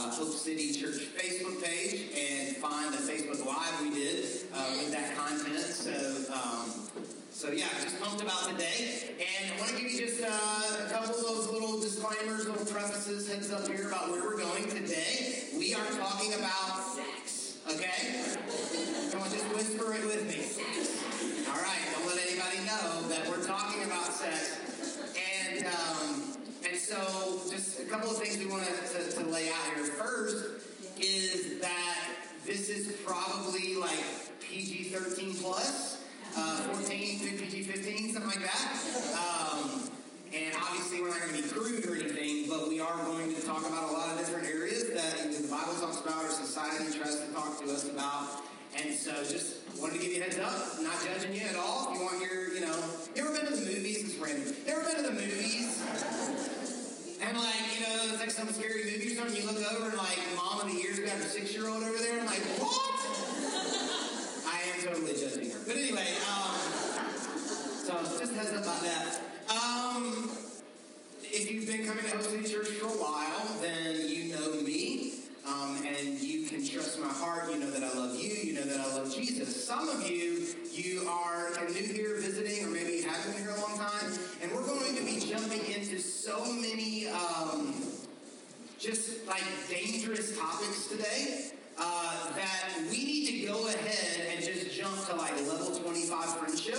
uh, Hope City Church Facebook page and find the Facebook Live we did uh, with that content. So, um, so yeah, just pumped about today. And I want to give you just uh, a couple of little disclaimers, little prefaces, heads up here about where we're going today. We are talking about sex, okay? Come on, just whisper it with me. All right, don't let anybody know that we're talking about sex. And um, so, just a couple of things we want to, to lay out here. First is that this is probably like PG 13 plus, uh, 14, PG 15, something like that. Um, and obviously, we're not going to be crude or anything, but we are going to talk about a lot of different areas that the Bible talks about, or society tries to talk to us about. And so, just wanted to give you a heads up. Not judging you at all. If you want your, you know, you ever been to the movies? It's random. You ever been to the movies? And like, you know, it's like some scary movie or something. You look over and like, mom of the year's got her six year old over there. I'm like, what? I am totally judging her. But anyway, um, so just heads up about that. Um, if you've been coming to City Church for a while, then you know me. Um, and you can trust my heart. You know that I love you. You know that I love Jesus. Some of you, you are new here visiting, or maybe you haven't been here a long time. And we're going to be jumping into so many um, just like dangerous topics today uh, that we need to go ahead and just jump to like level 25 friendship.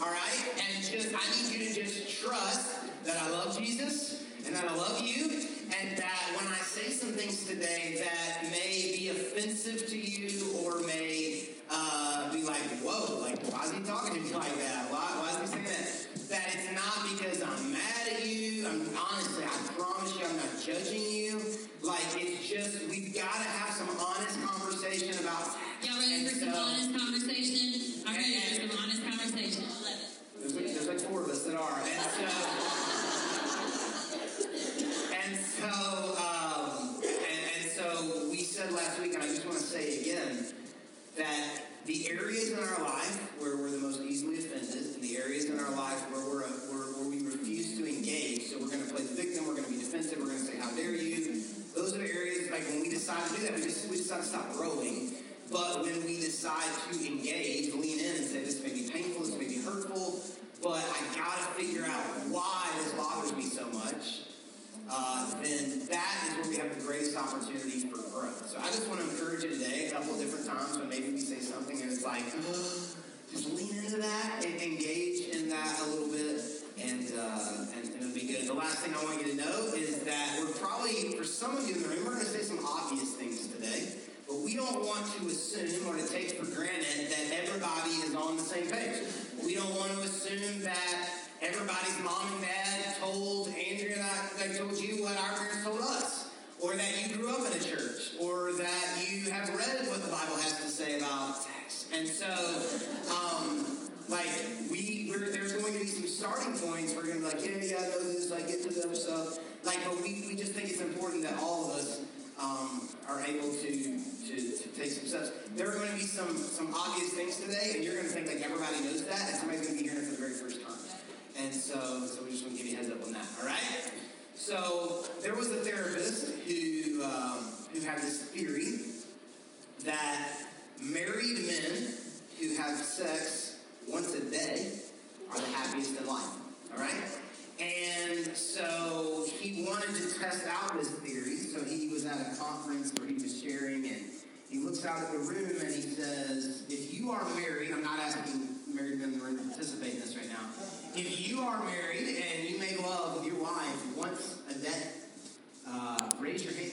All right? And just, I need you to just trust that I love Jesus and that I love you, and that when I say some things today that may be offensive to you or may uh, be like, whoa, like, why is he talking to me like that? Why, why stop growing. But when we decide to engage, lean in and say, this may be painful, this may be hurtful, but I got to figure out why this bothers me so much, uh, then that is where we have the greatest opportunity for growth. So I just want to encourage you today, a couple of different times when maybe we say something and it's like, just lean into that and engage in that a little bit, and, uh, and, and it'll be good. The last thing I want you to know is that we're probably, for some of you in the room, we're going to say some obvious things today. We don't want to assume or to take for granted that everybody is on the same page. We don't want to assume that everybody's mom and dad told Andrea and I, they told you what our parents told us. Or that you grew up in a church. Or that you have read what the Bible has to say about sex. And so, um, like, we, there's going to be some starting points. We're going to be like, yeah, yeah, I know this, like, get to the other stuff. Like, but we, we just think it's important that all of us um, are able to, to, to take some steps. There are going to be some, some obvious things today, and you're going to think like everybody knows that, and somebody's going to be hearing it for the very first time. And so, so we just want to give you a heads up on that, all right? So there was a therapist who, um, who had this theory that married men who have sex once a day are the happiest in life, all right? And so he wanted to test out this theory. So he was at a conference where he was sharing, and he looks out at the room and he says, If you are married, I'm not asking married men in the room to participate in this right now. If you are married and you make love with your wife once a day, uh, raise your hand.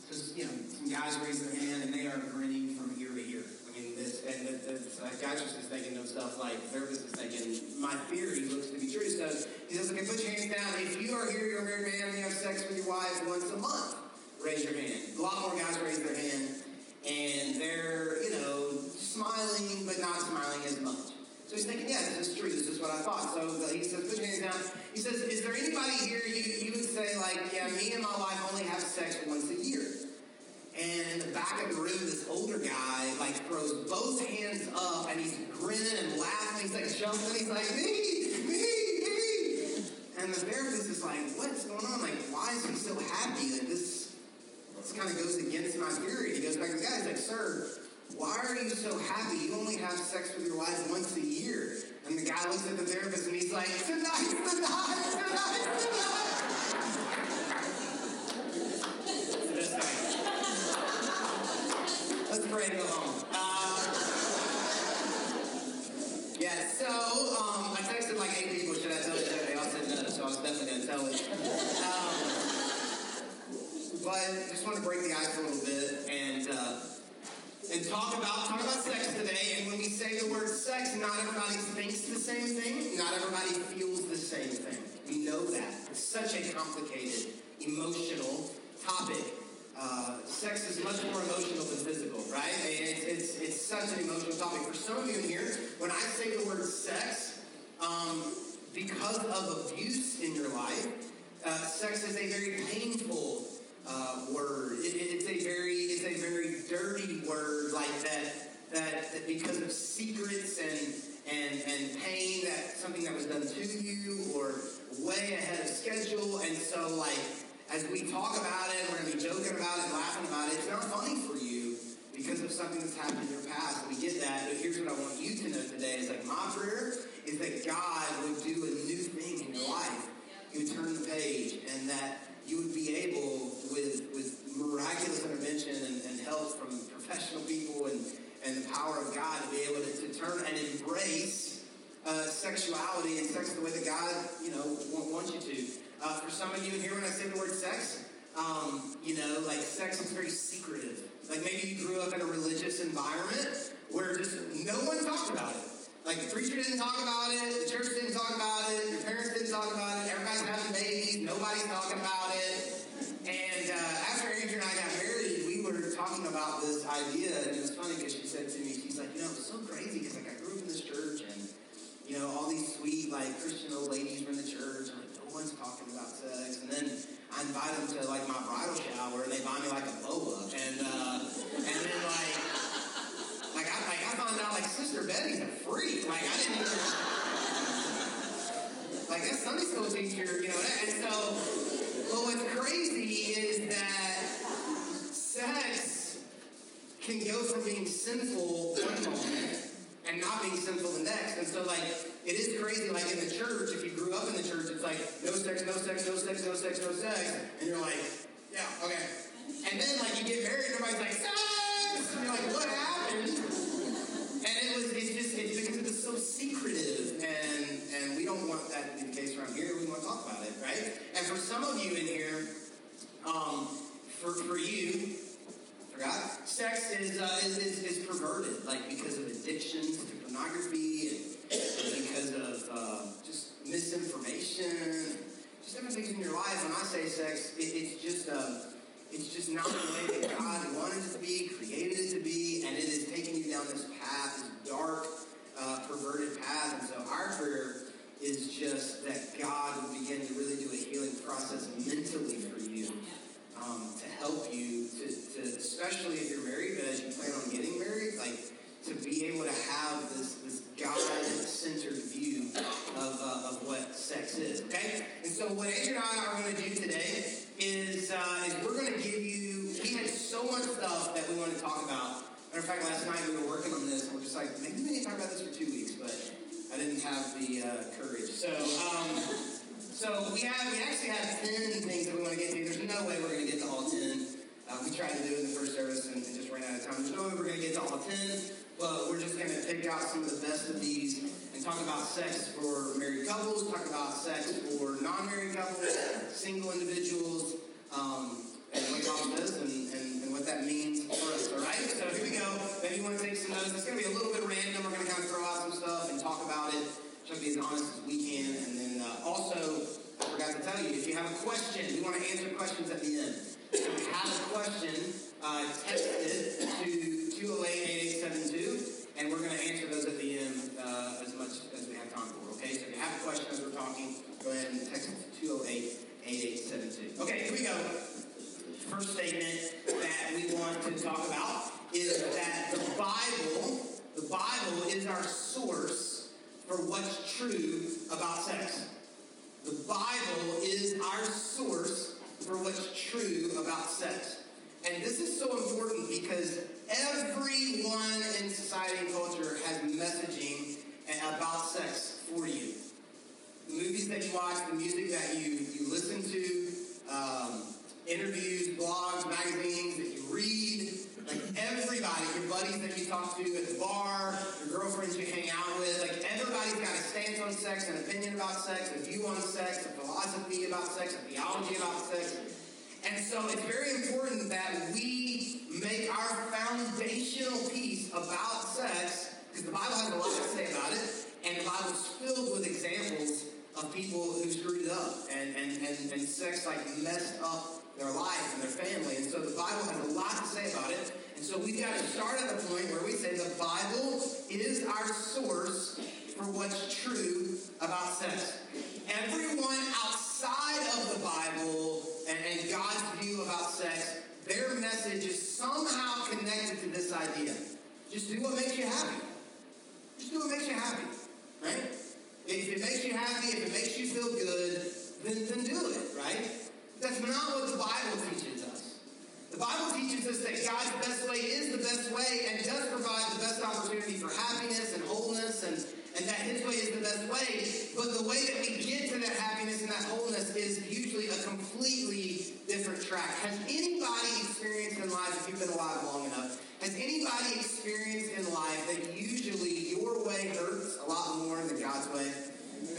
Because, you know, some guys raise their hand and they are grinning from ear to ear. I mean, this, and it, it's, uh, guys are just thinking of stuff like, is thinking, my theory looks to be true. So he says, okay, put your hands down. If you are here, you're a married man, and you have sex with your wife once a month, raise your hand. A lot more guys raise their hand, and they're, you know, smiling, but not smiling as much. So he's thinking, yeah, this is true. This is what I thought. So he says, put your hands down. He says, is there anybody here you, you would say, like, yeah, me and my wife only have sex once a year? And in the back of the room, this older guy, like, throws both hands up, and he's grinning and laughing. He's like jumping. He's like, me, me, me. And the therapist is like, what's going on? Like, why is he so happy? Like, this this kind of goes against my theory. He goes back to the guy. He's like, sir, why are you so happy? You only have sex with your wife once a year. And the guy looks at the therapist and he's like, tonight, tonight, tonight, complicated, emotional topic. Uh, sex is much more emotional than physical, right? It's, it's, it's such an emotional topic. For some of you in here, when I say the word sex, um, because of abuse in your life, uh, sex is a very painful uh, word. It, it, it's a very it's a very dirty word like that, that that because of secrets and and and pain that something that was done to you or way ahead of schedule. And so like as we talk about it, we're gonna be joking about it, laughing about it. It's not funny for you because of something that's happened in your past. We get that, but here's what I want you to know today: is like my prayer is that God would do a new thing in your life. You would turn the page, and that you would be able, with with miraculous intervention and, and help from professional people and and the power of God, to be able to, to turn and embrace uh, sexuality and sex the way that God, you know, wa- wants you to. Uh, for some of you here, when I say the word sex, um, you know, like sex is very secretive. Like maybe you grew up in a religious environment where just no one talked about it. Like the preacher didn't talk about it, the church didn't talk about it, your parents didn't talk about it, everybody's having babies, nobody's talking about it. And uh, after Andrea and I got married, we were talking about this idea, and it was funny because she said to me, she's like, you know, it's so crazy because I Christian old ladies were in the church, and like no one's talking about sex. And then I invite them to like my bridal shower, and they buy me like a boa, and uh, and then like like I like I found out like Sister Betty's a freak. Like I didn't even like that Sunday school teacher, you know, and so but what's crazy is that sex can go from being sinful one moment and not being sinful the next. And so like it is crazy, like in the church, if you grew up in the church, it's like no sex, no sex, no sex, no sex, no sex. And you're like, yeah, okay. And then like you get married and everybody's like, sex! And you're like, what happened? And it was it's just it's because it was so secretive and and we don't want that to be the case around here. We want to talk about it, right? And for some of you in here, um, for for you, forgot, sex is, uh, is, is is perverted, like because of addictions to pornography and because of uh, just misinformation, just different things in your life. When I say sex, it, it's just uh, it's just not the way that God wanted it to be, created it to be, and it is taking you down this path, this dark, uh, perverted path. And so our prayer is just that God would begin to really do a healing process mentally for you, um, to help you, to, to especially if you're married, but as you plan on getting married, like to be able to have this, this God-centered view of, uh, of what sex is, okay? And so what Andrea and I are going to do today is, uh, is we're going to give you, we had so much stuff that we want to talk about. Matter of fact, last night we were working on this, and we're just like, maybe we need to talk about this for two weeks, but I didn't have the uh, courage. So, um, so we, have, we actually have 10 things that we want to get to. There's no way we're going to get to all 10. Uh, we tried to do it in the first service and, and just ran out of time. There's no way we're going to get to all 10. Well, we're just going to pick out some of the best of these and talk about sex for married couples, talk about sex for non-married couples, single individuals, um, and what God does and, and, and, what that means for us, all right? So here we go. Maybe you want to take some notes. It's going to be a little bit random. We're going to kind of throw out some stuff and talk about it. Try to be as honest as we can. And then uh, also, I forgot to tell you, if you have a question, we want to answer questions at the end. If you have a question, uh, text it to 208-8872, and we're going to answer those at the end uh, as much as we have time for. Okay, so if you have a question as we're talking, go ahead and text it to 208-8872. Okay, here we go. First statement that we want to talk about is that the Bible, the Bible is our source for what's true about sex. The Bible is our source for what's true about sex. And this is so important because everyone in society and culture has messaging about sex for you. The movies that you watch, the music that you, you listen to, um, interviews, blogs, magazines that you read, like everybody, your buddies that you talk to at the bar, your girlfriends you hang out with, like everybody's got a stance on sex, an opinion about sex, a view on sex, a philosophy about sex, a theology about sex. And so it's very important that we make our foundational piece about sex, because the Bible has a lot to say about it, and the Bible is filled with examples of people who screwed it up and, and, and, and sex like messed up their life and their family. And so the Bible has a lot to say about it. And so we've got to start at the point where we say the Bible is our source for what's true about sex. Everyone outside of the Bible somehow connected to this idea. Just do what makes you happy. Just do what makes you happy, right? If it makes you happy, if it makes you feel good, then, then do it, right? That's not what the Bible teaches us. The Bible teaches us that God's best way is the best way and does provide the best opportunity for happiness and wholeness and, and that His way is the best way. But the way that we get to that happiness and that wholeness is usually a completely different track. Has anybody experienced in life, if you've been alive long enough, has anybody experienced in life that usually your way hurts a lot more than God's way?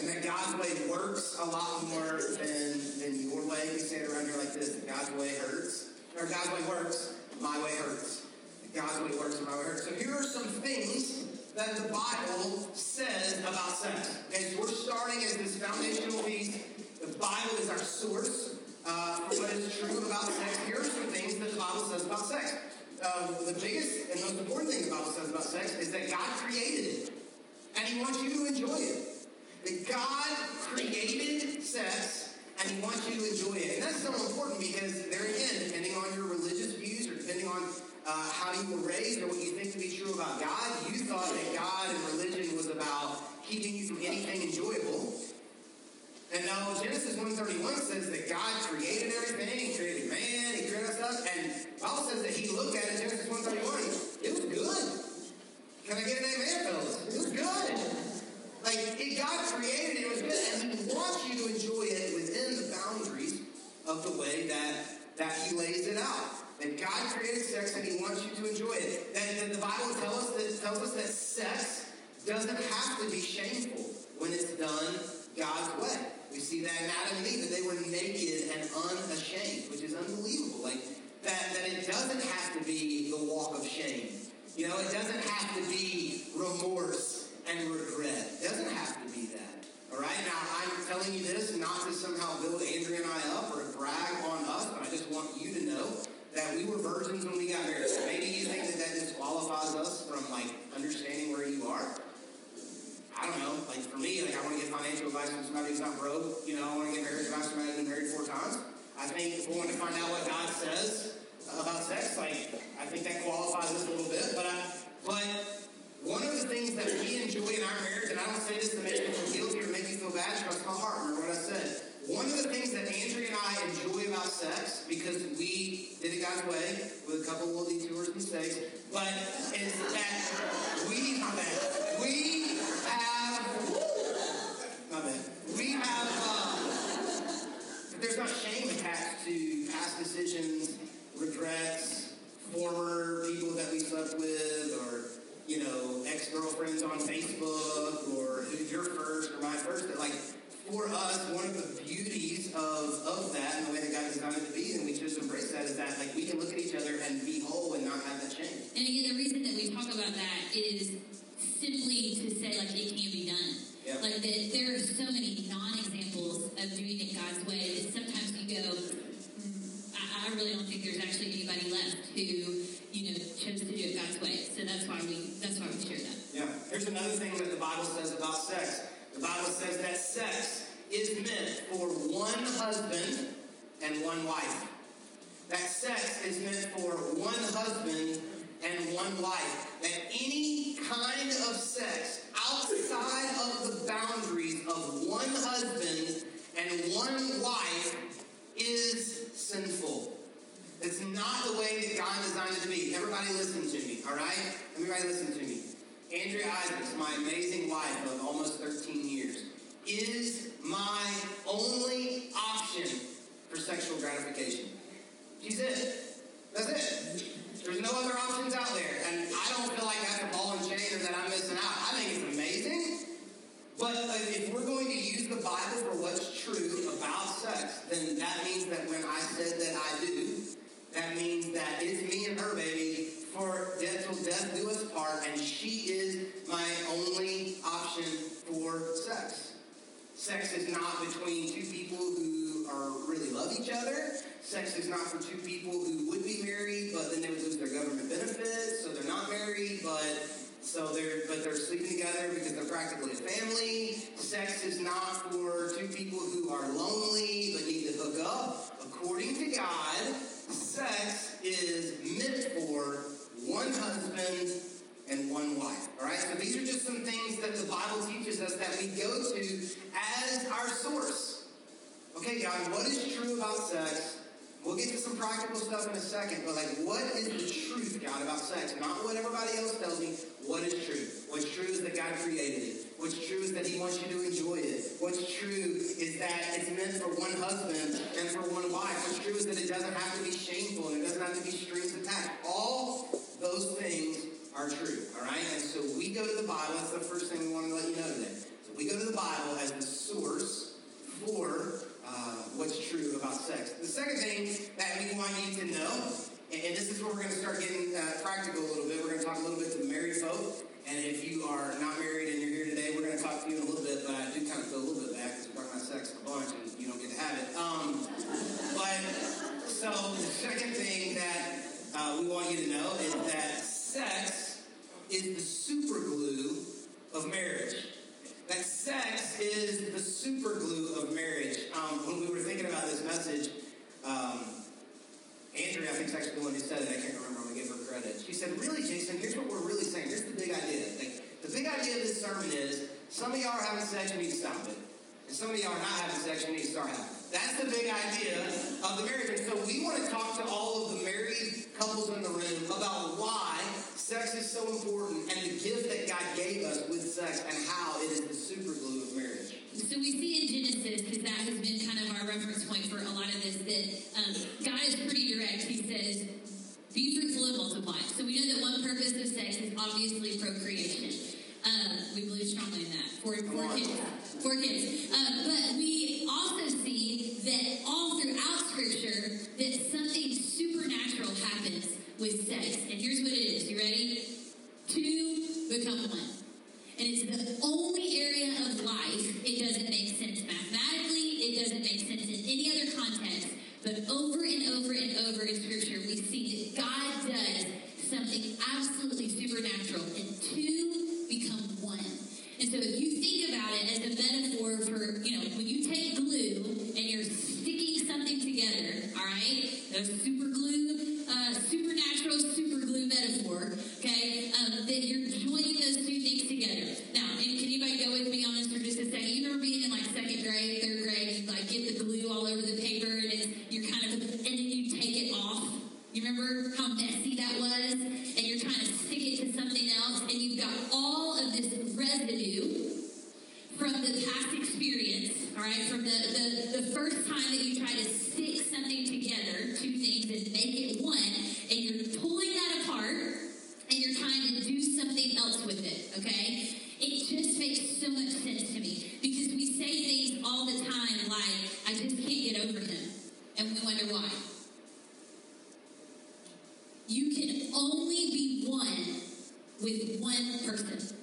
And that God's way works a lot more than, than your way. Say it around here like this, God's way hurts. Or God's way works, my way hurts. God's way works my way hurts. So here are some things that the Bible says about sex. So we're starting as this foundational piece. The Bible is our source uh, what is true about sex. Here are some things that the Bible says about sex. Uh, the biggest and most important thing the Bible says about sex is that God created it. And He wants you to enjoy it. That God created sex and He wants you to enjoy it. And that's so important because, there again, depending on your religious views or depending on uh, how you were raised or what you think to be true about God, you thought that God and religion was about keeping you from anything enjoyable. And now Genesis 131 says that God created everything, He created man, He created stuff, and Paul says that He looked at it, Genesis 131, it was good. Can I get an amen, fellas? It was good. Like, it, God created it, it was good, and He wants you to enjoy it within the boundaries of the way that, that He lays it out. That God created sex and He wants you to enjoy it. And, that the Bible tells us, that, tells us that sex doesn't have to be shameful when it's done God's way. We see that in Adam and Eve, that they were naked and unashamed, which is unbelievable. Like, that, that it doesn't have to be the walk of shame. You know, it doesn't have to be remorse and regret. It doesn't have to be that. All right? Now, I'm telling you this not to somehow build Andrea and I up or brag on us, but I just want you to know that we were virgins when we got married. Maybe you think that that disqualifies us from, like, understanding where you are. I don't know. Like, for me, like, I want to get financial advice from somebody who's not broke. You know, I want to get married advice from somebody who's been married four times. I think if we want to find out what God says about sex, like, I think that qualifies us a little bit. But I, but one of the things that we enjoy in our marriage, and I don't say this to make you feel guilty or make you feel bad, trust my heart, remember what I said. One of the things that Andrea and I enjoy about sex, because we did it God's way with a couple of little detours and mistakes, but is that we, my bad, we have, my bad, we have, uh, there's not shame attached to past decisions, regrets, former people that we slept with, or you know, ex-girlfriends on Facebook or who's your first or my first. But like for us, one of the beauties of, of that and the way that God designed it to be, and we just embrace that, is that like we can look at each other and be whole and not have that shame. And again, the reason that we talk about that is simply to say like it can be done. Yeah. Like that there are so many non-examples of doing it God's way that sometimes you go, mm, I, I really don't think there's actually anybody left who you know, chose to do it God's way. So that's why we that's why we share that. Yeah. Here's another thing that the Bible says about sex. The Bible says that sex is meant for one husband and one wife. That sex is meant for one husband and one wife. That any kind of sex outside of the boundaries of one husband and one wife is sinful. It's not the way that God designed it to be. everybody listen to me, all right? Everybody listen to me. Andrea Isaacs, my amazing wife of almost 13 years, is my only option for sexual gratification. She's it. That's it. There's no other options out there. And I don't feel like that's a ball and chain or that I'm missing out. I think it's amazing. But if we're going to use the Bible for what's true about sex, then that means that when I said that I do, that means that it's me and her, baby, for death till death do us part, and she is my only option for sex. Sex is not between two people who are really love each other. Sex is not for two people who would be married, but then they would lose their government benefits, so they're not married, but so they're but they're sleeping together because they're practically a family. Sex is not for two people who are lonely but need to hook up. According to God, sex is meant for one husband and one wife. All right? So these are just some things that the Bible teaches us that we go to. Okay, God, what is true about sex? We'll get to some practical stuff in a second, but like, what is the truth, God, about sex? Not what everybody else tells me. What is true? What's true is that God created it. What's true is that He wants you to enjoy it. What's true is that it's meant for one husband and for one wife. What's true is that it doesn't have to be shameful and it doesn't have to be strings attached. All those things are true, all right? And so we go to the Bible. That's the first thing we want to let you know today. So we go to the Bible as the source for uh, what's true about sex. The second thing that we want you to know, and, and this is where we're going to start getting uh, practical a little bit. We're going to talk a little bit to married folk. And if you are not married and you're here today, we're going to talk to you in a little bit, but I do kind of feel a little bit bad because we're talking about sex a bunch and you don't get to have it. Um, but so the second thing that uh, we want you to know is that sex is the super glue of marriage. That sex is the super glue of marriage. Um, when we were thinking about this message, um, Andrea, I think, is actually the one who said it. I can't remember. I'm going to give her credit. She said, Really, Jason, here's what we're really saying. Here's the big idea. Like, the big idea of this sermon is some of y'all are having sex, you need to stop it. And some of y'all are not having sex, you need to start having it. That's the big idea of the marriage. And so we want to talk to all of the married couples in the room about why sex is so important and the gift that God gave us with sex and how it is the super glue of marriage. So we see in Genesis, because that has been kind of our reference point for a lot of this, that um, God is pretty direct. He says, be fruitful and multiply. So we know that one purpose of sex is obviously procreation. Um, we believe strongly in that. For, for kids. For kids. Um, but we also see that all throughout Scripture that something with sex. And here's what it is. You ready? Two become one. And it's the only area of life it doesn't make sense mathematically, it doesn't make sense in any other context. But over and over and over in Scripture, we see that God does something absolutely supernatural, and two become one. And so if you think about it as a metaphor for, you know, when you take glue and you're sticking something together, all right, supernatural super glue metaphor, okay, um, that you're joining those two things together. Now, and can anybody go with me on this for just a second? You remember being in like second grade, third grade, you like get the glue all over the paper and it's, you're kind of, and then you take it off. You remember how messy that was? And you're trying to stick it to something else and you've got all of this residue from the past experience, all right, from the, the, the first time that you try to stick something together, two things, and make it one, and you're pulling that apart and you're trying to do something else with it, okay? It just makes so much sense to me because we say things all the time like, I just can't get over him, and we wonder why. You can only be one with one person.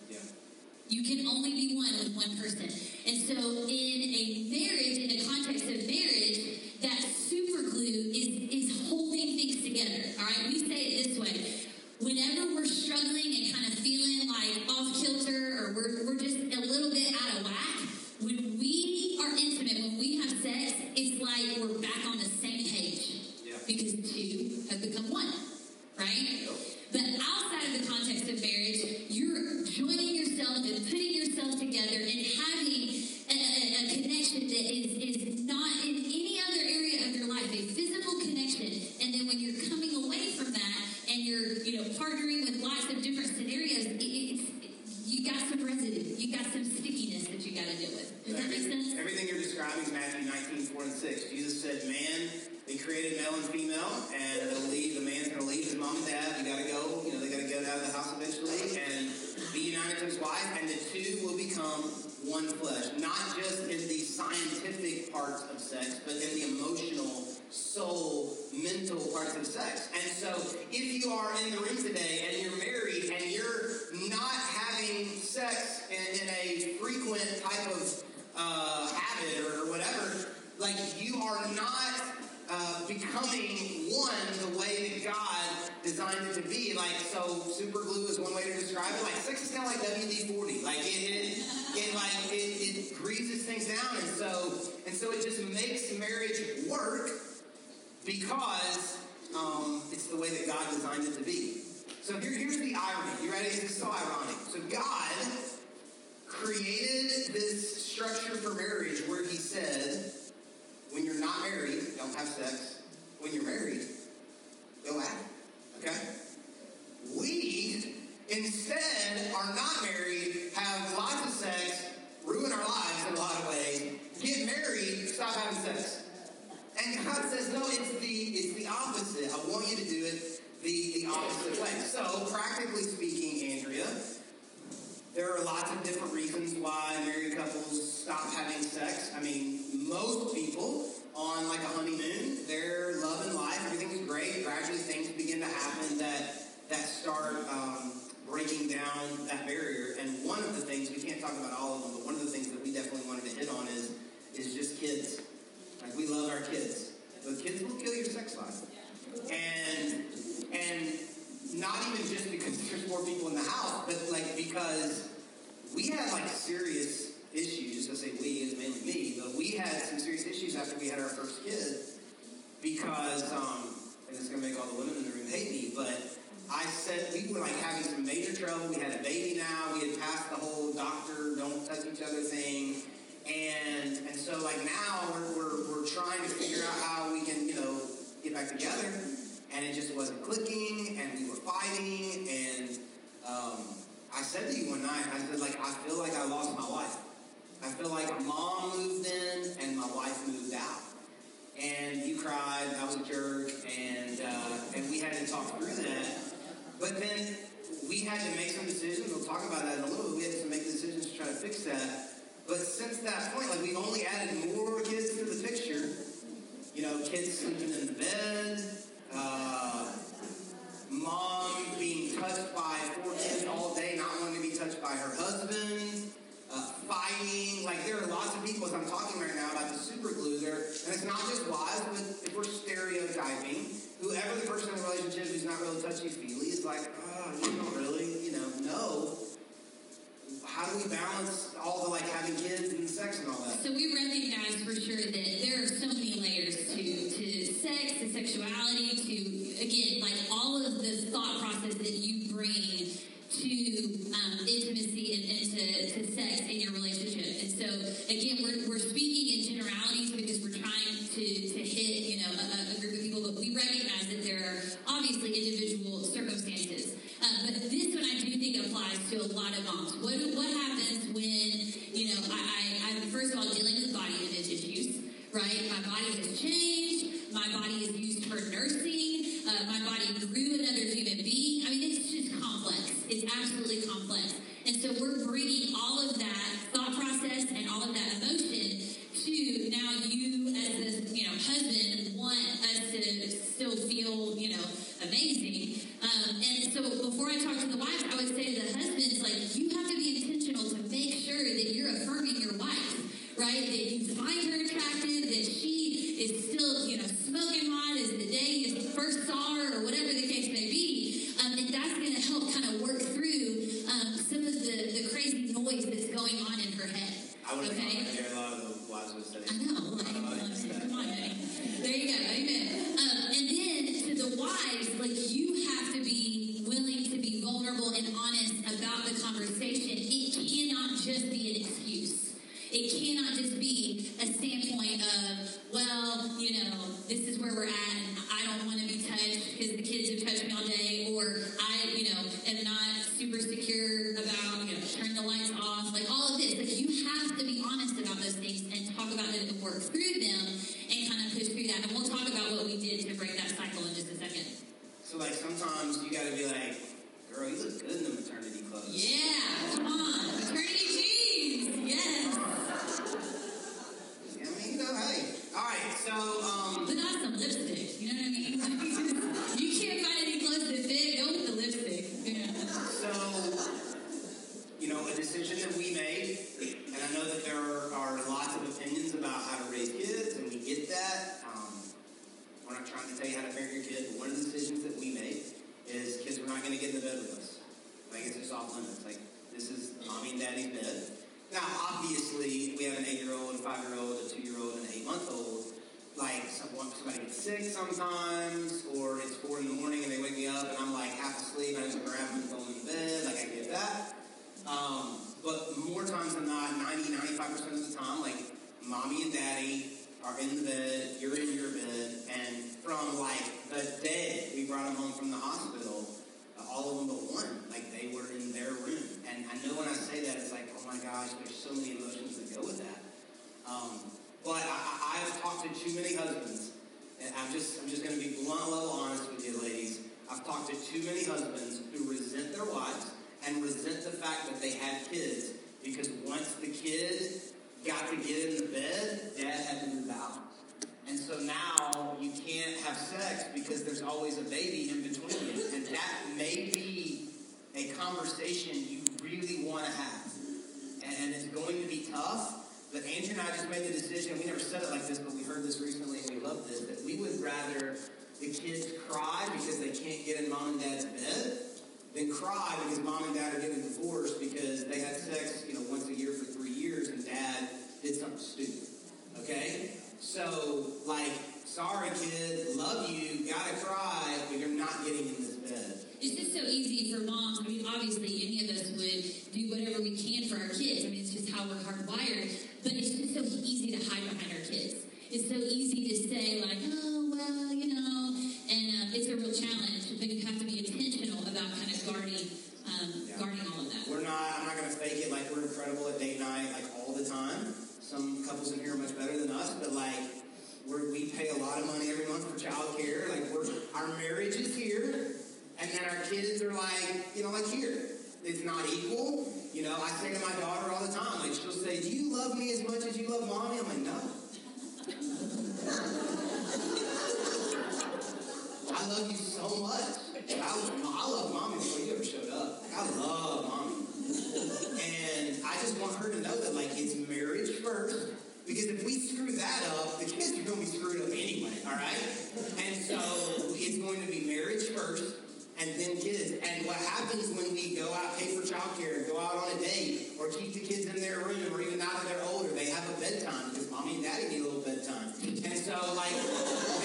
You can only be one with one person. And so, in a marriage, in the context of marriage, that super glue is, is holding things together. All right? We say it this way. Whenever we're struggling and kind of feeling like off kilter or we're, we're just a little bit out of whack, when we are intimate, when we have sex, it's like we're back on the same page. Yeah. Because two have become one. Right? But outside of the context of marriage, you're joining yourself and putting yourself together and having a, a, a connection said, man, they created male and female, and they'll leave, the man's going to leave his mom and dad. You got to go. You know, they got to get out of the house eventually and be united to his wife, and the two will become one flesh. Not just in the scientific parts of sex, but in the emotional, soul, mental parts of sex. And so, if you are in the room today and you're married and you're not having sex in, in a frequent type of uh, habit or whatever, like you are not uh, becoming one the way that God designed it to be. Like, so super glue is one way to describe it. Like, sex is kind of like WD-40. Like, it, it, it like, it, it greases things down. And so, and so it just makes marriage work because um, it's the way that God designed it to be. So here, here's the irony. You ready? This is so ironic. So God created this structure for marriage where he said, when you're not married, don't have sex. When you're married, go at it. Okay? We instead are not married, have lots of sex, ruin our lives in a lot of ways, get married, stop having sex. And God says, no, it's the it's the opposite. I want you to do it the, the opposite way. So, practically speaking, Andrea, there are lots of different reasons why married couples stop having sex. I mean, most people on like a honeymoon, they're loving life, everything's great. Gradually, things begin to happen that that start um, breaking down that barrier. And one of the things we can't talk about all of them, but one of the things that we definitely wanted to hit on is is just kids. Like we love our kids, but kids will kill your sex life. And and not even just because there's more people in the house, but like because we had like serious issues. I say we is mainly me, but we had some serious issues after we had our first kid because um, and it's gonna make all the women in the room hate me, but I said we were like having some major trouble. We had a baby now. We had passed the whole doctor don't touch each other thing. And and so like now we're, we're, we're trying to figure out how we can, you know, get back together. And it just wasn't clicking and we were fighting and um, I said to you one night, I said like I feel like I lost my wife. I feel like mom moved in and my wife moved out. And you cried, I was a jerk, and uh, and we had to talk through that. But then we had to make some decisions. We'll talk about that in a little bit. We had to make decisions to try to fix that. But since that point, like we've only added more kids to the picture. You know, kids sleeping in the bed, uh, mom being touched by four kids all day, not wanting to be touched by her husband, uh, fighting. Like there are lots of people as I'm talking right now about the super glue there, and it's not just wives, but if we're stereotyping, whoever the person in the relationship who's not really touchy feely like, oh, you don't really, you know, no. How do we balance all the like having kids and sex and all that? So we recognize for sure that there are so many layers to, to sex, to sexuality, to again, like all of the thought process that you bring to um, intimacy and, and to, to sex in your relationship. And so again, we're, we're speaking in generalities because we're trying to, to hit, you know, a, a group of people, but we recognize that there are obviously individual circumstances. Uh, but this one I do think applies to a lot of moms. What, what happens when, you know, I, I, I'm first of all dealing with body image issues, right? My body has changed. My body is used for nursing. Uh, my body grew another human being. I mean, it's just complex. It's absolutely complex. And so we're bringing all of that thought process and all of that emotion to now you as the you know husband want us to still feel you know amazing. Um, and so before I talk to the wives, I would say to the husbands like you have to be intentional to make sure that you're affirming your wife, right? That you find her attractive, that she is still you know smoking hot as the day you first saw her, or whatever the case may be. Um, and that's going to help kind of work through um, some of the, the crazy noise that's going on in her head. I would have okay? hear a lot of the wives would say. I know. Like, come on, honey. There you go. Amen. Um, and then to the wives, like you have to be willing to be vulnerable and honest about the conversation. It cannot just be an excuse. It cannot just be a standpoint of, well, you know, this is where we're at, and I don't want to be touched because the kids have touched me all day, or I, you know, am not super secure about, you know, turn the lights off, like all of this. Like you have to be honest about those things and talk about it and work through them and kind of push through that, and we'll talk about what we did to break that cycle in just a second. So like sometimes you gotta be like, girl, you look good in the maternity clothes. Yeah, come on, gets sick sometimes, or it's four in the morning and they wake me up and I'm like half asleep. I just grab throw them in bed. Like I get that. Um, but more times than not, 90, 95% of the time, like mommy and daddy are in the bed, you're in your bed, and from like the day we brought them home from the hospital, all of them but one, like they were in their room. And I know when I say that, it's like, oh my gosh, there's so many emotions that go with that. Um, but I, I've talked to too many husbands, and I'm just, I'm just going to be blunt level honest with you, ladies. I've talked to too many husbands who resent their wives and resent the fact that they had kids because once the kid got to get in the bed, dad had to move out. And so now you can't have sex because there's always a baby in between you. And that may be a conversation you really want to have. And it's going to be tough. But Andrea and I just made the decision, we never said it like this, but we heard this recently and we love this, that we would rather the kids cry because they can't get in mom and dad's bed than cry because mom and dad are getting divorced because they had sex, you know, once a year for three years and dad did something stupid. Okay? So, like, sorry kid, love you, gotta cry, but you're not getting in this bed. It's just so easy for moms. I mean, obviously, any of us would do whatever we can for our kids. I mean, it's just how we're hardwired. But it's just so easy to hide behind our kids. It's so easy to say, like, oh, well, you know, and uh, it's a real challenge. But you have to be intentional about kind of guarding, um, Yeah. guarding all of that. We're not, I'm not gonna fake it like we're incredible at date night, like all the time. Some couples in here are much better than us, but like, we're, we pay a lot of money every month for childcare. Like, we're, our marriage is here, and then our kids are like, you know, like here. It's not equal. You know, I say to my daughter all the time, like, she'll say, Do you love me as much as you love mommy? I'm like, No. I love you so much. I, I love mommy before you ever showed up. I love mommy. And I just want her to know that, like, it's marriage first. Because if we screw that up, the kids are going to be screwed up anyway, all right? And so it's going to be marriage first and then kids. And what happens when we go out, pay for childcare, go out on a date, or keep the kids in their room, or even now that they're older, they have a bedtime because mommy and daddy need a little bedtime. And so, like,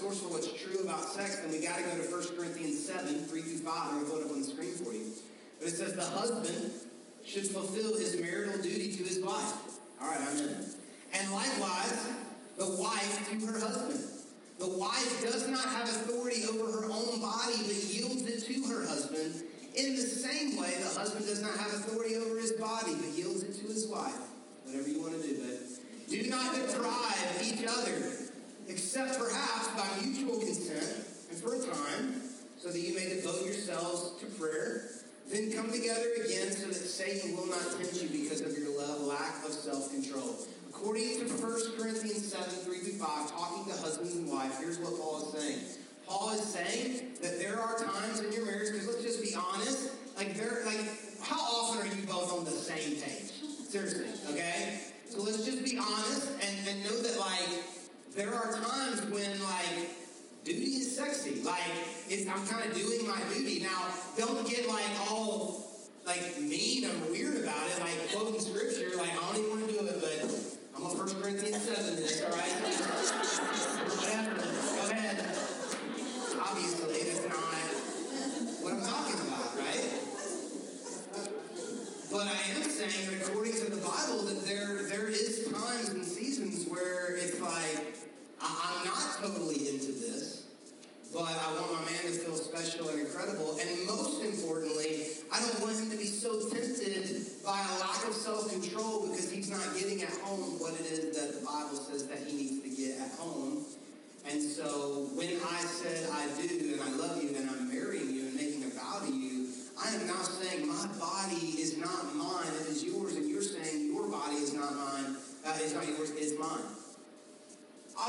source for what's true about sex, then we got to go to 1 Corinthians 7, 3 through 5. I'm going to put it on the screen for you. But it says the husband should fulfill his marital duty to his wife. All right, I'm in. And likewise, the wife to her husband. The wife does not have authority over her own body, but yields it to her husband. In the same way, the husband does not have authority over his body, but yields it to his wife. Whatever you want to do, but do not deprive each other, except perhaps by mutual consent and for a time, so that you may devote yourselves to prayer. Then come together again so that Satan will not tempt you because of your lack of self-control. According to 1 Corinthians 7, 3 through 5, talking to husbands and wives, here's what Paul is saying. Paul is saying that there are times in your marriage, because let's just be honest, like there like how often are you both on the same page? Seriously, okay? So let's just be honest and, and know that like there are times when like duty is sexy. Like I'm kind of doing my duty. Now, don't get like all like mean or weird about it, like quoting scripture, like I don't even want to do it, but I'm on 1 Corinthians 7 this, all right? Whatever. Go ahead. Obviously, that's not what I'm talking about, right? But I am saying according to the Bible, that there there is times and seasons where it's like I- I'm not totally into this, but I want my man to feel special and incredible. And most importantly, I don't want him to be so tempted by a lack of self-control because he's not getting at home what it is that the Bible says that he needs to get at home. And so when I said I do and I love you and I'm marrying you and making a vow to you, I am now saying my body is not mine, it is yours, and you're saying your body is not mine, uh, it's not yours.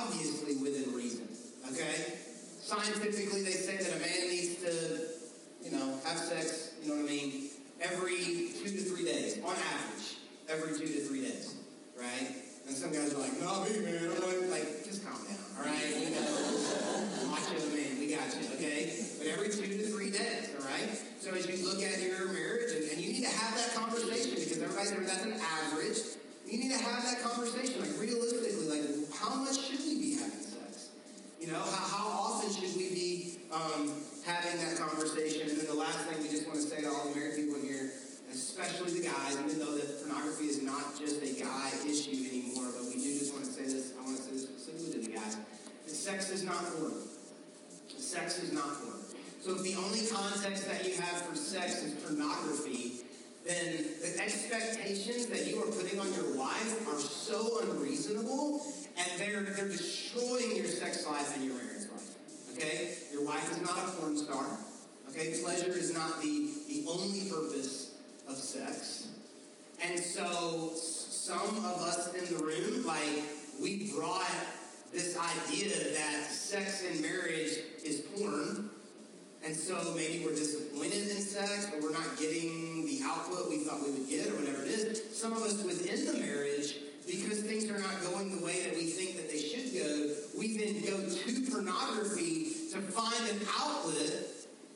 Obviously within reason, okay? Scientifically, they say that a man needs to, you know, have sex, you know what I mean, every two to three days, on average, every two to three days, right? And some guys are like, no, me, man, I'm like, like, just calm down, all right? You know, macho man, we got you, okay? But every two to three days, all right? So as you look at your marriage, and, and you need to have that conversation because everybody's that's an average. You need to have that conversation, like realistically, like how much should we be having sex? You know, how, how often should we be um, having that conversation? And then the last thing we just want to say to all the married people in here, especially the guys, even though that pornography is not just a guy issue anymore, but we do just want to say this, I want to say this specifically to the guys, that sex is not porn. Sex is not porn. So if the only context that you have for sex is pornography, then the expectations that you are putting on your wife are so unreasonable and they're, they're destroying your sex life and your marriage life. Okay? Your wife is not a porn star. Okay? Pleasure is not the, the only purpose of sex. And so some of us in the room, like, we brought this idea that sex in marriage is porn. And so maybe we're disappointed in sex, or we're not getting the output we thought we would get, or whatever it is. Some of us within the marriage, because things are not going the way that we think that they should go, we then go to pornography to find an outlet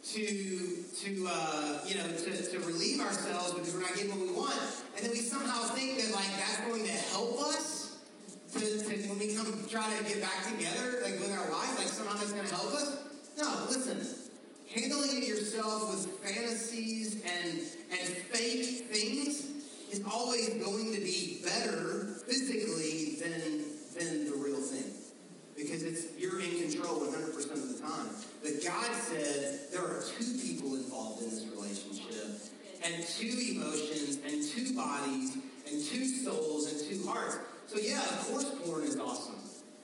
to to uh, you know to, to relieve ourselves because we're not getting what we want, and then we somehow think that like that's going to help us to, to when we come try to get back together like with our wife, like somehow that's going to help us. No, listen handling it yourself with fantasies and and fake things is always going to be better physically than than the real thing because it's you're in control 100% of the time but god said there are two people involved in this relationship and two emotions and two bodies and two souls and two hearts so yeah of course porn is awesome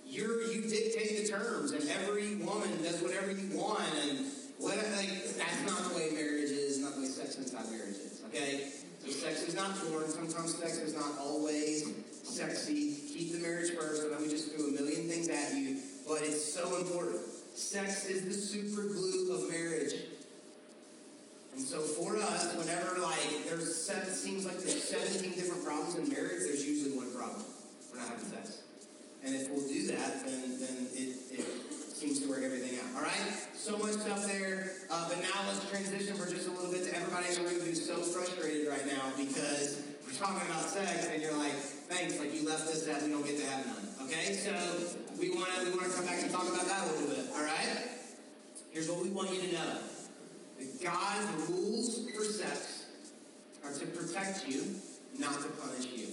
you're you dictate the terms and every woman does whatever you want and what like that's not the way marriage is, not the way sex inside marriage is. Okay? So sex is not porn. Sometimes sex is not always sexy. Keep the marriage first. and Let me just throw a million things at you, but it's so important. Sex is the super glue of marriage. And so for us, whenever like there's seven, seems like there's 17 different problems in marriage, there's usually one problem. We're not having sex. And if we'll do that, then then it, it seems to work everything out. All right? So much stuff there. Uh, but now let's transition for just a little bit to everybody in the room who's so frustrated right now because We're talking about sex, and you're like, thanks, like you left this that we don't get to have none. Okay, so we want to we want to come back and talk about that a little bit. All right. Here's what we want you to know: that God's rules for sex are to protect you, not to punish you.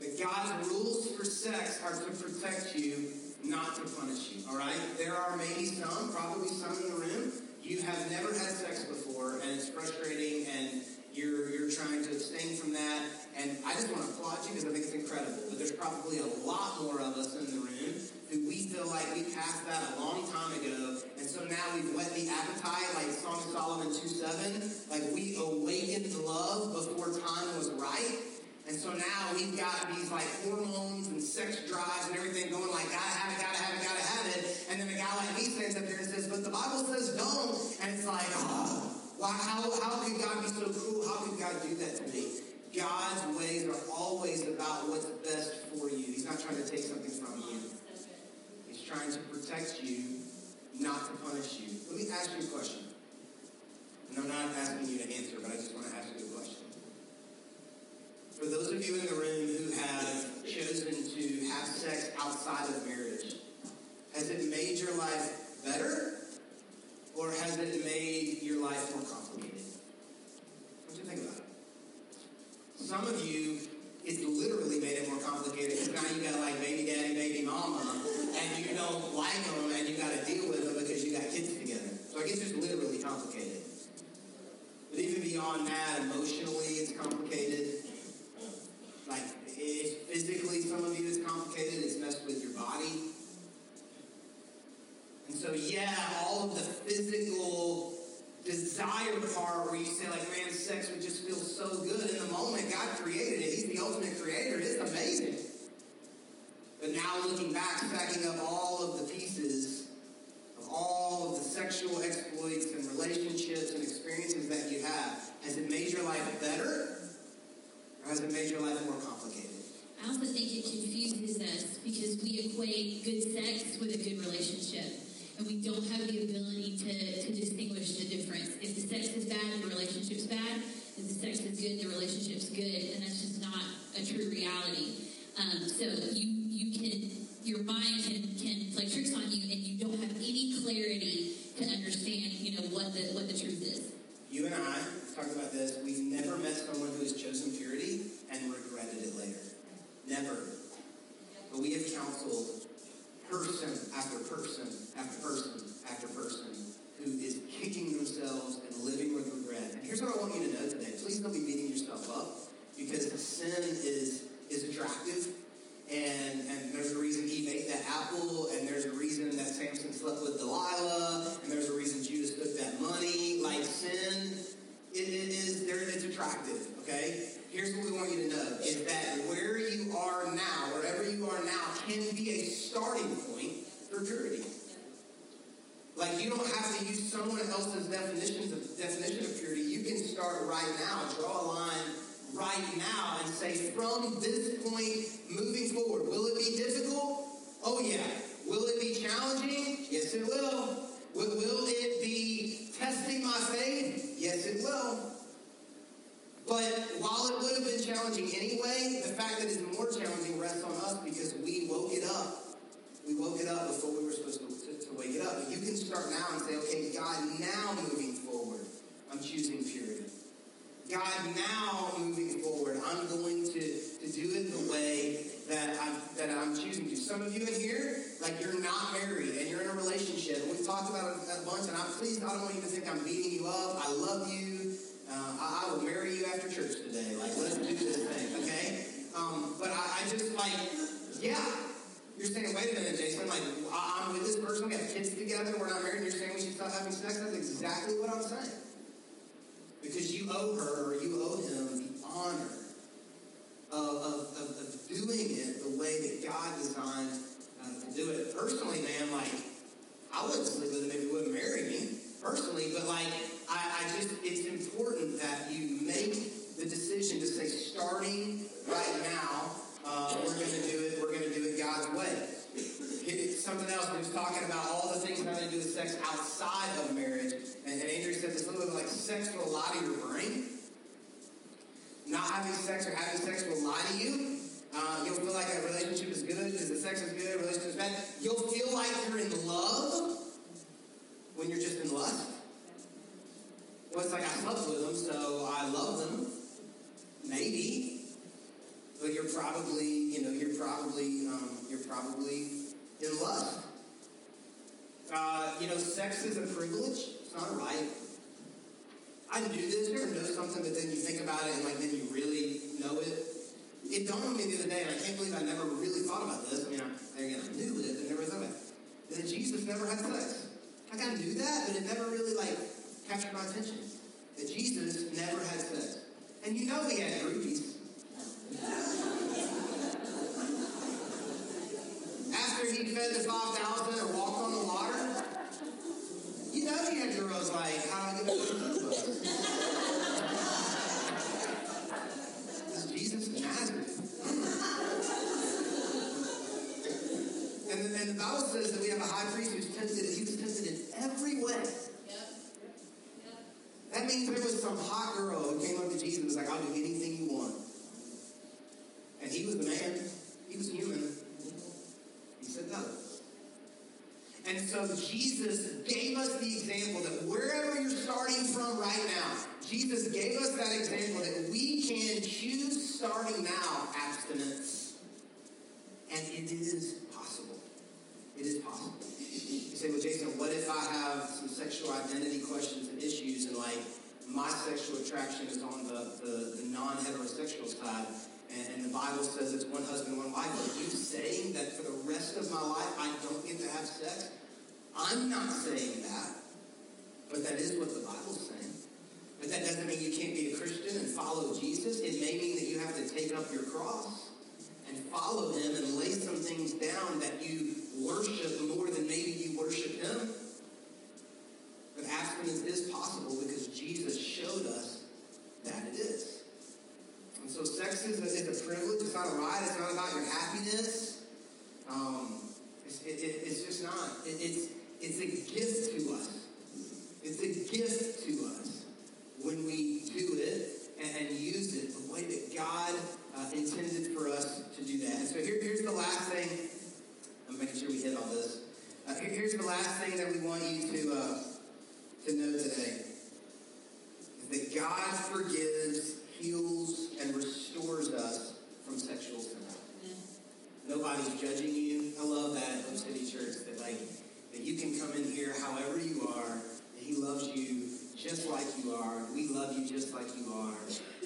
That God's rules for sex are to protect you, not to punish you. All right. There are maybe some, probably some in the room. You have never had sex before, and it's frustrating, and you're you're And so now we've got these like hormones and sex drives and everything going like, gotta have it, gotta have it, gotta have it. And then a guy like me stands up there and says, but the Bible says don't. And it's like, oh, why, how, how could God be so cruel? How could God do that to me? God's ways are always about what's best for you. He's not trying to take something from you. He's trying to protect you, not to punish you. Let me ask you a question. And I'm not asking you to answer, but I just want to ask you. For those of you in the room who have chosen to have sex outside of marriage, has it made your life better or has it made your life more complicated? What do you think about it? Some of you, it's literally made it more complicated because now you got like baby daddy, baby mama, and you don't like them and you got to deal with them because you got kids together. So I guess it's literally complicated. But even beyond that, emotionally, it's complicated. Like, it, physically, some of you, it's complicated. It's messed with your body. And so, yeah, all of the physical desire part where you say, like, man, sex would just feel so good in the moment. God created it. He's the ultimate creator. It's amazing. But now looking back, stacking up all of the pieces of all of the sexual exploits and relationships and experiences that you have, has it made your life better? Or has it made your life more complicated? I also think it confuses us because we equate good sex with a good relationship. And we don't have the ability to, to distinguish the difference. If the sex is bad, the relationship's bad. If the sex is good, the relationship's good. And that's just not a true reality. Um, so you you can your mind can, can play tricks on you and you don't have any clarity to understand, you know, what the what the truth is. You and I talked about this. We've never met someone who has chosen purity and regretted it later. Never. But we have person after person after person after person who is kicking themselves and living with regret. And here's what I want you to know today. Please don't be beating yourself up because sin is is attractive. And, and there's a reason Eve ate that apple, and there's a reason that Samson slept with Delilah, and there's a reason Judas took that money. Like sin, it, it is there. It's attractive. Okay. Here's what we want you to know: is that where you are now, wherever you are now, can be a starting point for purity. Like you don't have to use someone else's definitions of definition of purity. You can start right now, draw a line right now, and say, from this point moving forward, will it be difficult? Oh yeah. Will it be challenging? Yes, it will. Will, will it be testing my faith? Yes, it will. But while it would have been challenging anyway, the fact that it's more challenging rests on us because we woke it up. We woke it up before we were supposed to, to, to wake it up. You can start now and say, okay, God, now moving forward, I'm choosing purity. God, now moving forward, I'm going to, to do it the way that I'm, that I'm choosing to. Some of you in here, like you're not married and you're in a relationship. And we've talked about it a bunch, and I'm pleased, I don't want you to think I'm beating you up. I love you. Uh, I, I will marry you after church today. Like, let's do this thing, okay? Um, but I, I just like, yeah. You're saying, wait a minute, Jason, like, I'm with this person, we have kids together, we're not married, and you're saying we should stop having sex? That's exactly what I'm saying. Because you owe her or you owe him the honor of, of, of, of doing it the way that God designed do it. Personally, man, like, I wouldn't sleep with him if he wouldn't marry me, personally, but like, I, I just, it's important that you make the decision to say, starting right now, uh, we're going to do it, we're going to do it God's way. It- Something else, we was talking about all the things having to do with sex outside of marriage. And, and Andrea said this little bit like sex will lie to your brain. Not having sex or having sex will lie to you. Uh, you'll feel like a relationship is good because the sex is good, relationship is bad. You'll feel like you're in love when you're just in lust. Well, it's like I slept with them, so I love them. Maybe, but you're probably, you know, you're probably, um, you're probably in lust. Uh, you know, sex is a privilege. It's not a right. I knew this. Ever know something, but then you think about it, and like then you really know it. It dawned on me the other day, and I can't believe I never really thought about this. I mean, I, again, I knew it, but never thought about it. That Jesus never had sex. Like I knew that, but it never really like captured my attention. That Jesus never had sex, and you know he had groupies. After he fed the five thousand or walked on the water, you know he had girls like, how do Bible says that we have a high priest who's tempted, he was tempted in every way. That means there was some hot girl who came up to Jesus and was like, I'll do anything you want. And he was the man. He was human. He said no. And so Jesus gave us the example that wherever you're starting from right now, Jesus gave us that example that we can choose starting now abstinence. And it is. You say, well, Jason, what if I have some sexual identity questions and issues and like my sexual attraction is on the, the, the non-heterosexual side and, and the Bible says it's one husband, one wife. Are you saying that for the rest of my life I don't get to have sex? I'm not saying that, but that is what the Bible's saying. But that doesn't mean you can't be a Christian and follow Jesus. It may mean that you have to take up your cross and follow him and lay some things down that you worship more than maybe you worship him. But abstinence is possible because Jesus showed us that it is. And so sex is a, is a privilege. It's not a right. It's not about your happiness. Um, it's, it, it, it's just not. It, it's, it's a gift to us. It's a gift to us when we do it and, and use it the way that God uh, intended for us to do that. And so here, here's the last thing. Making sure we hit all this. Uh, here, here's the last thing that we want you to uh, to know today: that God forgives, heals, and restores us from sexual sin. Nobody's judging you. I love that at Hope City Church that like that you can come in here however you are. That He loves you just like you are. We love you just like you are,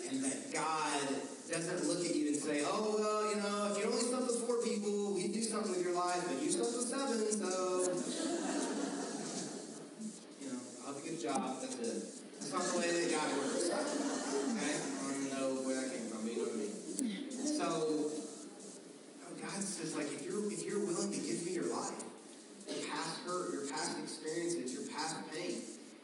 and that God doesn't look at you and say, "Oh you know, if you only slept with four people, we'd do something with your life, but you slept with seven, so you know, I'll have a good job. That's it." That's not the way that God works. Okay, I don't even know where that came from. But you know what I mean. So. Oh, God says, like, if you're if you're willing to give me your life, your past hurt, your past experiences, your past pain,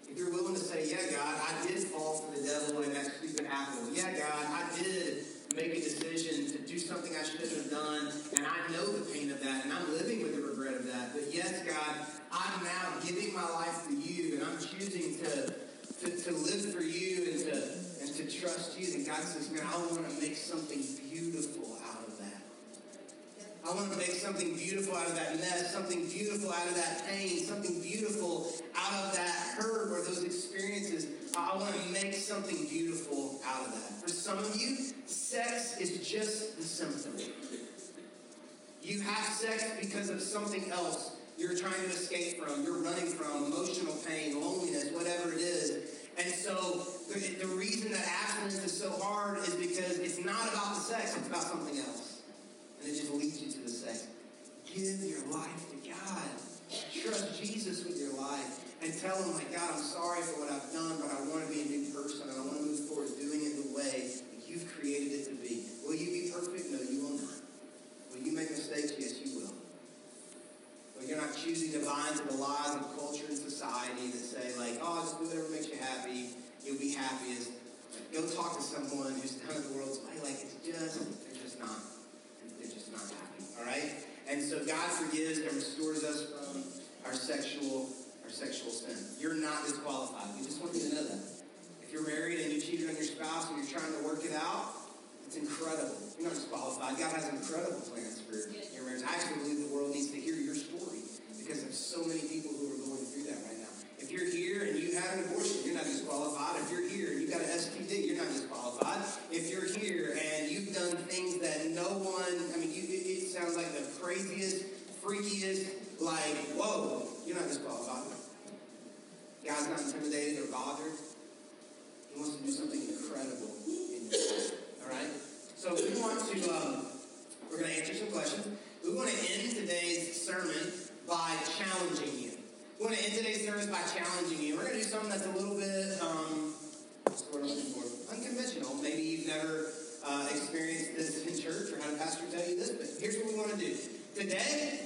if you're willing to say, yeah, God, I did fall for the devil and that stupid apple. Yeah, God, I did make a decision to do something I shouldn't have done, and I know the pain of that, and I'm living with the regret of that. But yes, God, I'm now giving my life to you, and I'm choosing to to, to live for you and to and to trust you. And God says, man, I want to make something beautiful out of that. I want to make something beautiful out of that mess, something beautiful out of that pain, something beautiful out of that hurt or those experiences. I want to make something beautiful out of that. For some of you, sex is just the symptom. You have sex because of something else you're trying to escape from, you're running from, emotional pain, loneliness, whatever it is. And so the, the reason that abstinence is so hard is because it's not about the sex, it's about something else. And it just leads you to the sex. Give your life to God. Trust Jesus with your life. And tell him, like, God, I'm sorry for what I've done, but I want to be a new person and I want to move forward doing it the way that you've created it to be. Will you be perfect? No, you will not. Will you make mistakes? Yes, you will. But you're not choosing to buy into the lies of culture and society that say, like, oh, just do whatever makes you happy. You'll be happiest. Go talk to someone who's done it the world's way. Like, it's just, they're just not. They're just not happy. All right? And so God forgives and restores us from our sexual, our sexual sin. You're not disqualified. We just want you to know that. If you're married and you cheated on your spouse and you're trying to work it out, It's incredible. You're not disqualified. God has incredible plans for your marriage. I actually believe the world needs to hear your story because there's so many people who are going through that right now. If you're here and you had an abortion, you're not disqualified. If you're here and you got an STD, you're not disqualified. If you're here freakiest, like, whoa, you're not disqualified. God's not intimidated or bothered. He wants to do something incredible in life. All right? So we want to, um, we're going to answer some questions. We want to end today's sermon by challenging you. We want to end today's service by challenging you. We're going to do something that's a little bit, um, what's the word I'm looking for? Unconventional. Maybe you've never uh, experienced this in church or had a pastor tell you this, but here's what we want to do. Today,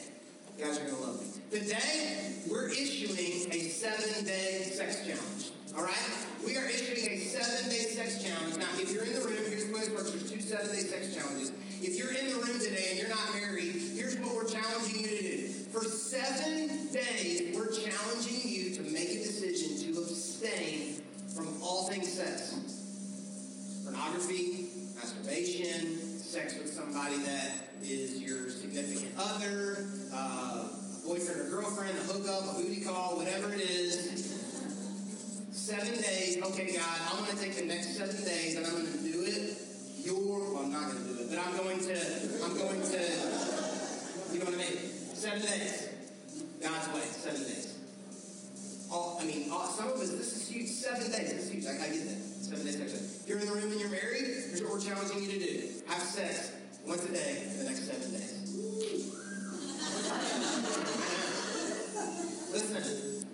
you guys are going to love me. Today, we're issuing a seven day sex challenge. All right? We are issuing a seven day sex challenge. Now, if you're in the room, here's the way it works there's two seven day sex challenges. If you're in the room today and you're not married, here's what we're challenging you to do. For seven days, we're challenging you to make a decision to abstain from all things sex pornography, masturbation, sex with somebody that is your significant other, uh, a boyfriend or girlfriend, a hookup, a booty call, whatever it is. Seven days, okay, God, I'm going to take the next seven days and I'm going to do it your, well, I'm not going to do it, but I'm going to, I'm going to, you know what I mean? Seven days. God's way, seven days. All, I mean, all, some of us, this is huge. Seven days, this is huge. I, I get that. Seven days. If you're in the room and you're married, here's what we're challenging you to do. Have sex once a day for the next seven days. Listen,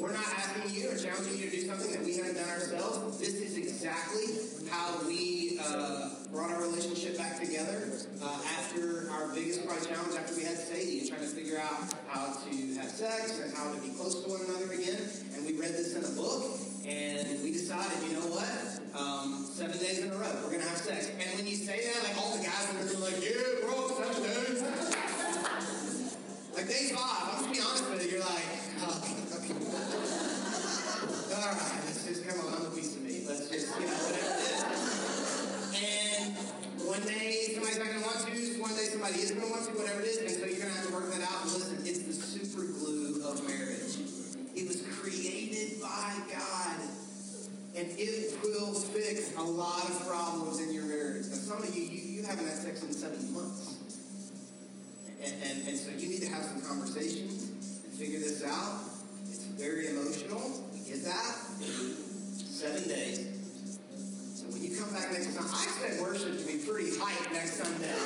we're not asking you or challenging you to do something that we haven't done ourselves. This is exactly how we uh, brought our relationship back together uh, after our biggest probably challenge after we had Sadie and trying to figure out how to have sex and how to be close to one another again. And we read this in a book and we decided, you know what? Um, seven days in a row, we're going to have sex. And when you say that, like all the guys in the room are like, yeah, bro, seven days. Like day five, I'm going to be honest with you, you're like, oh, okay. All right, let's just come on, a piece of me. Let's just, you know, whatever it is. And one day somebody's not going to want to, one day somebody is going to want to, whatever it is. And it will fix a lot of problems in your marriage. Now, some of you, you, you haven't had sex in seven months. And, and, and so you need to have some conversations and figure this out. It's very emotional. We get that. Seven days. So when you come back next time, I expect worship to be pretty hype next Sunday.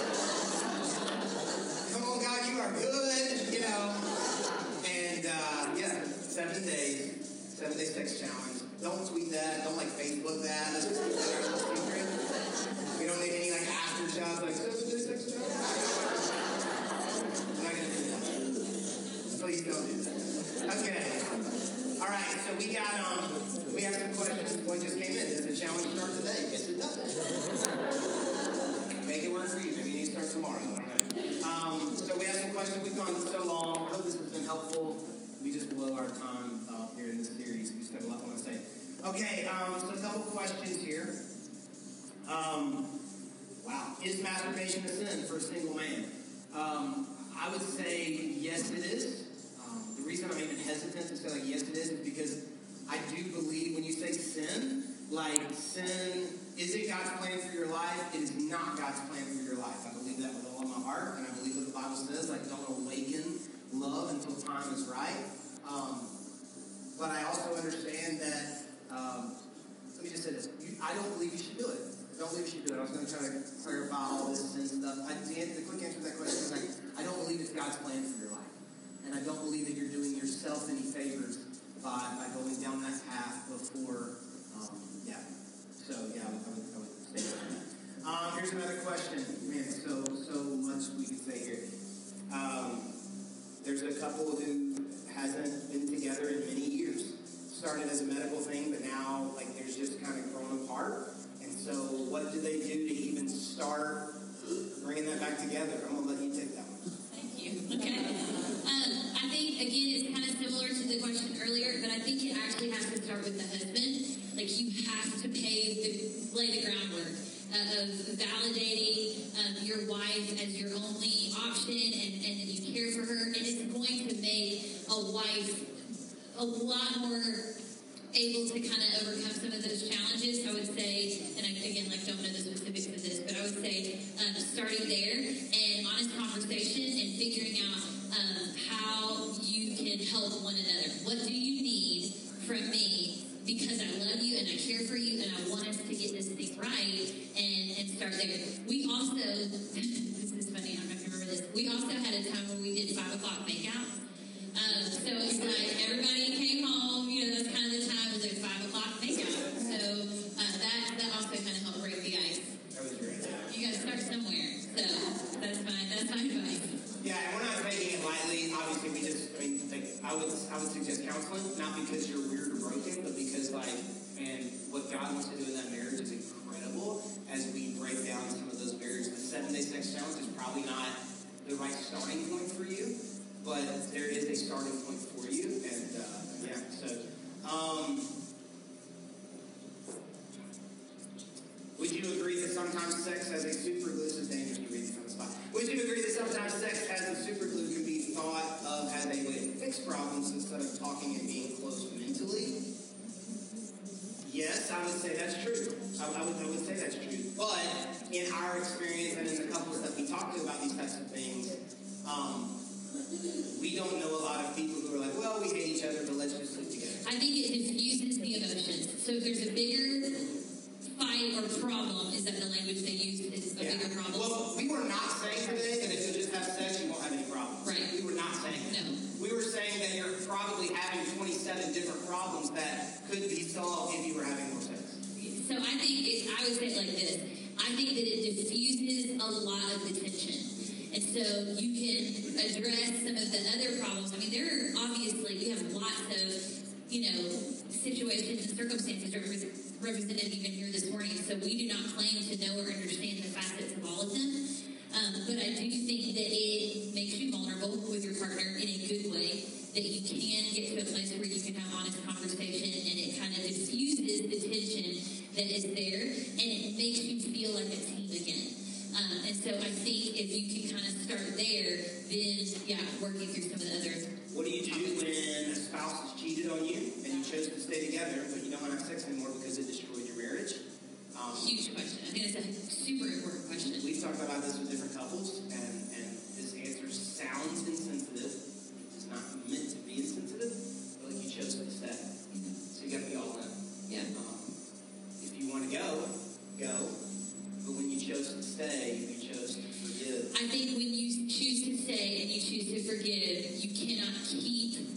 Come on, God, you are good, you know. And uh, yeah, seven days, seven days sex challenge. Don't tweet that. Don't like Facebook that. Let's just little. We don't need any like after shots like sex challenge. I'm not gonna do that. Please don't do that. Okay. All right. So we got um we have some questions. One just came in. Does the challenge start today? Yes, it does. Make it work for you. Maybe you need to start tomorrow. Um, so we have some questions. We've gone so long. I hope this has been helpful. We just blow our time uh, here in this series. We just have a lot more to say. Okay. Um, so a couple questions here. Um, wow. Is masturbation a sin for a single man? Um, I would say yes, it is. Um, the reason I'm even hesitant to say like yes, it is is because I do believe when you say sin, like sin, is it God's plan for your life? It is not God's plan for your life. I believe that with all of my heart, and I believe what the Bible says. Like, don't awaken love until time is right. Um, but I also understand that. Um, let me just say this: you, I don't believe you should do it. I don't believe you should do it. I was going to try to clarify all this sin stuff. I, the, quick answer to that question is like, I don't believe it's God's plan for your life, and I don't believe that you're doing yourself any favors by, by going down that path before. Um, yeah. So yeah, I would, I would, I would say that. Um, here's another question. Man, so so much we could say here. Um, there's a couple who hasn't been together in many years. Started as a medical thing, but now like there's just kind of grown apart. And so, what do they do to even start bringing that back together? I'm gonna let you take that one. Thank you. Okay. Um, I think again it's kind of similar to the question earlier, but I think it actually has to start with the husband. Like you have to pay the lay the groundwork. uh, of validating um, your wife as your only option and, and that you care for her. And it's going to make a wife a lot more able to kind of overcome some of those challenges. I would say, and I, again, like don't know the specifics of this, but I would say um, starting there and honest conversation and figuring out um, how you can help one another. What do you need from me? Because I love you and I care for you and I want us to get this thing right and, and start there. We also, this is funny, I don't know if you remember this, we also had a time when we did five o'clock makeout. Um, so it was like everybody came home, you know, that's kind of the time, it was like five o'clock makeout. So uh, that, that also kind of helped break the ice. That was idea. You got to start somewhere. So that's my, that's my advice. Yeah, and we're not taking it lightly. Obviously, we just, I mean, like, I would, I would suggest counseling, not because you're weird or broken, but because, like, and what God wants to do in that marriage is incredible as we break down some of those barriers. The seven day sex challenge is probably not the right starting point for you, but there is a starting point for you, and uh, yeah, so. Um, Would you agree that sometimes sex has a super glue? Is dangerous to read from the spot. Would you agree that sometimes sex has a super glue can be thought of as a way to fix problems instead of talking and being close mentally? Yes, I would say that's true. I, I would, I would say that's true. But in our experience and in the couples that we talk to about these types of things, um, we don't know a lot of people who are like, well, we hate each other, but let's just live together. I think it diffuses the emotions. So if there's a bigger fight or problem, is that the language they use is a Yeah. bigger problem? Well, we were not saying today that if you just have sex, you won't have any problems. Right. We were not saying that. No. We were saying that you're probably having 27 different problems that could be solved if you were having more sex. So I think it, I would say it like this. I think that it diffuses a lot of the tension. And so you can address some of the other problems. I mean, there are obviously, we have lots of, you know, situations and circumstances represented even here this morning. So we do not claim to know or understand the facets of all of them. Um, but I do think that it makes you vulnerable with your partner in a good way, that you can get to a place where you can have honest conversation and it kind of diffuses the tension that is there and it makes you feel like a team again. Um, and so I think if you can kind of start there, then, yeah, working through some of the other. What do you do when a spouse has cheated on you and you chose to stay together, but you don't want to have sex anymore because it destroyed your marriage? Um, Huge question. I think it's a super important question. We've talked about this with different couples, and, and this answer sounds insensitive. It's not meant to be insensitive, but like you chose to stay. So you got to be all in. Yeah. Um, if you want to go, go. But when you chose to stay, you chose to forgive. I think when you choose to say and you choose to forgive, you cannot keep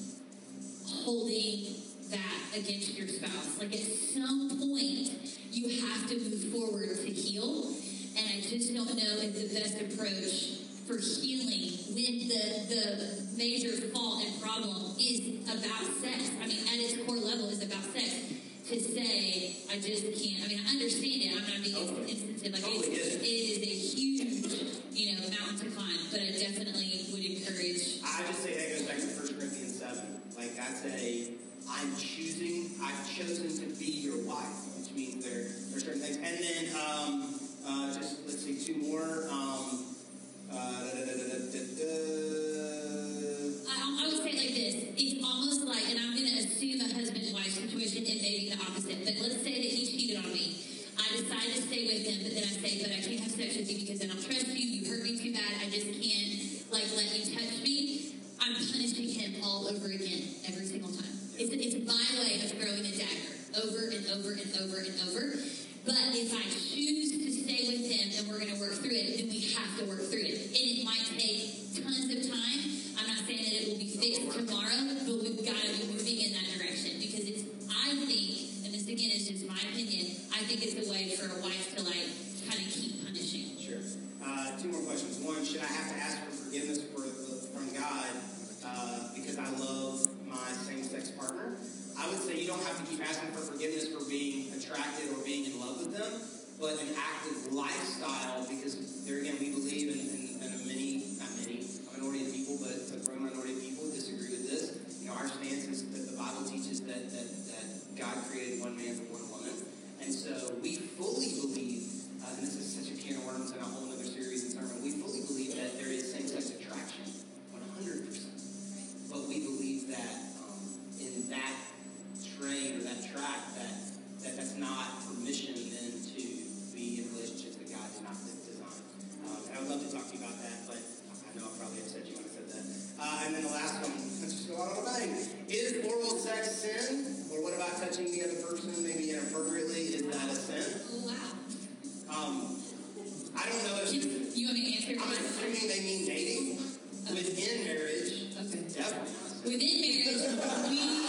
holding that against your spouse. Like at some point, you have to move forward to heal. And I just don't know if the best approach for healing when the, the major fault and problem is about sex. I mean, at its core level is about sex. To say, I just can't. I mean, I understand it. I'm not being Like Totally it's, it. is a huge, you know, mountain to climb. But I definitely would encourage. I just say that goes back to 1 Corinthians 7. Like, I say, I'm choosing, I've chosen to be your wife, which means there, there are certain things. And then, um, uh, just, let's see, two more. Um, uh, da, da, da, da, da, da, I, I would say it like this. It's almost like, and I'm going to assume a husband-wife situation. It may be the opposite. But let's say that he cheated on me. I decide to stay with him, but then I say, but I can't have sex with you because I don't trust you. You hurt me too bad. I just can't like let you touch me. I'm punishing him all over again every single time. It's, it's my way of throwing a dagger over and over and over and over. But if I choose to stay with him and we're going to work through it, then we have to work through it. And it might take tons of time. I'm not saying that it will be fixed tomorrow, but we've got to be moving in that direction because it's, I think, and this again is just my opinion, I think it's a way for a wife to like kind of keep punishing. Sure. Uh, two more questions. One, should I have to ask for forgiveness for, from God uh, because I love my same-sex partner? I would say you don't have to keep asking for forgiveness for being attracted or being in love with them, but an active lifestyle because there again we believe in, in, in a many, not many, a minority of people, but a growing minority of people disagree with this. You know, our stance is that the Bible teaches that, that, that God created one man for one woman. And so we fully believe uh, in the not permission then to be in relationships that God did not design. Um, and I would love to talk to you about that, but I know I'll probably upset you when I said that. Uh, and then the last one, let's just go out on a bang. Is oral sex sin? Or what about touching the other person maybe inappropriately? Is that a sin? Wow. Um, I don't know if you, you want to answer. I'm assuming they mean dating okay. within marriage. Okay. Definitely. Within marriage, we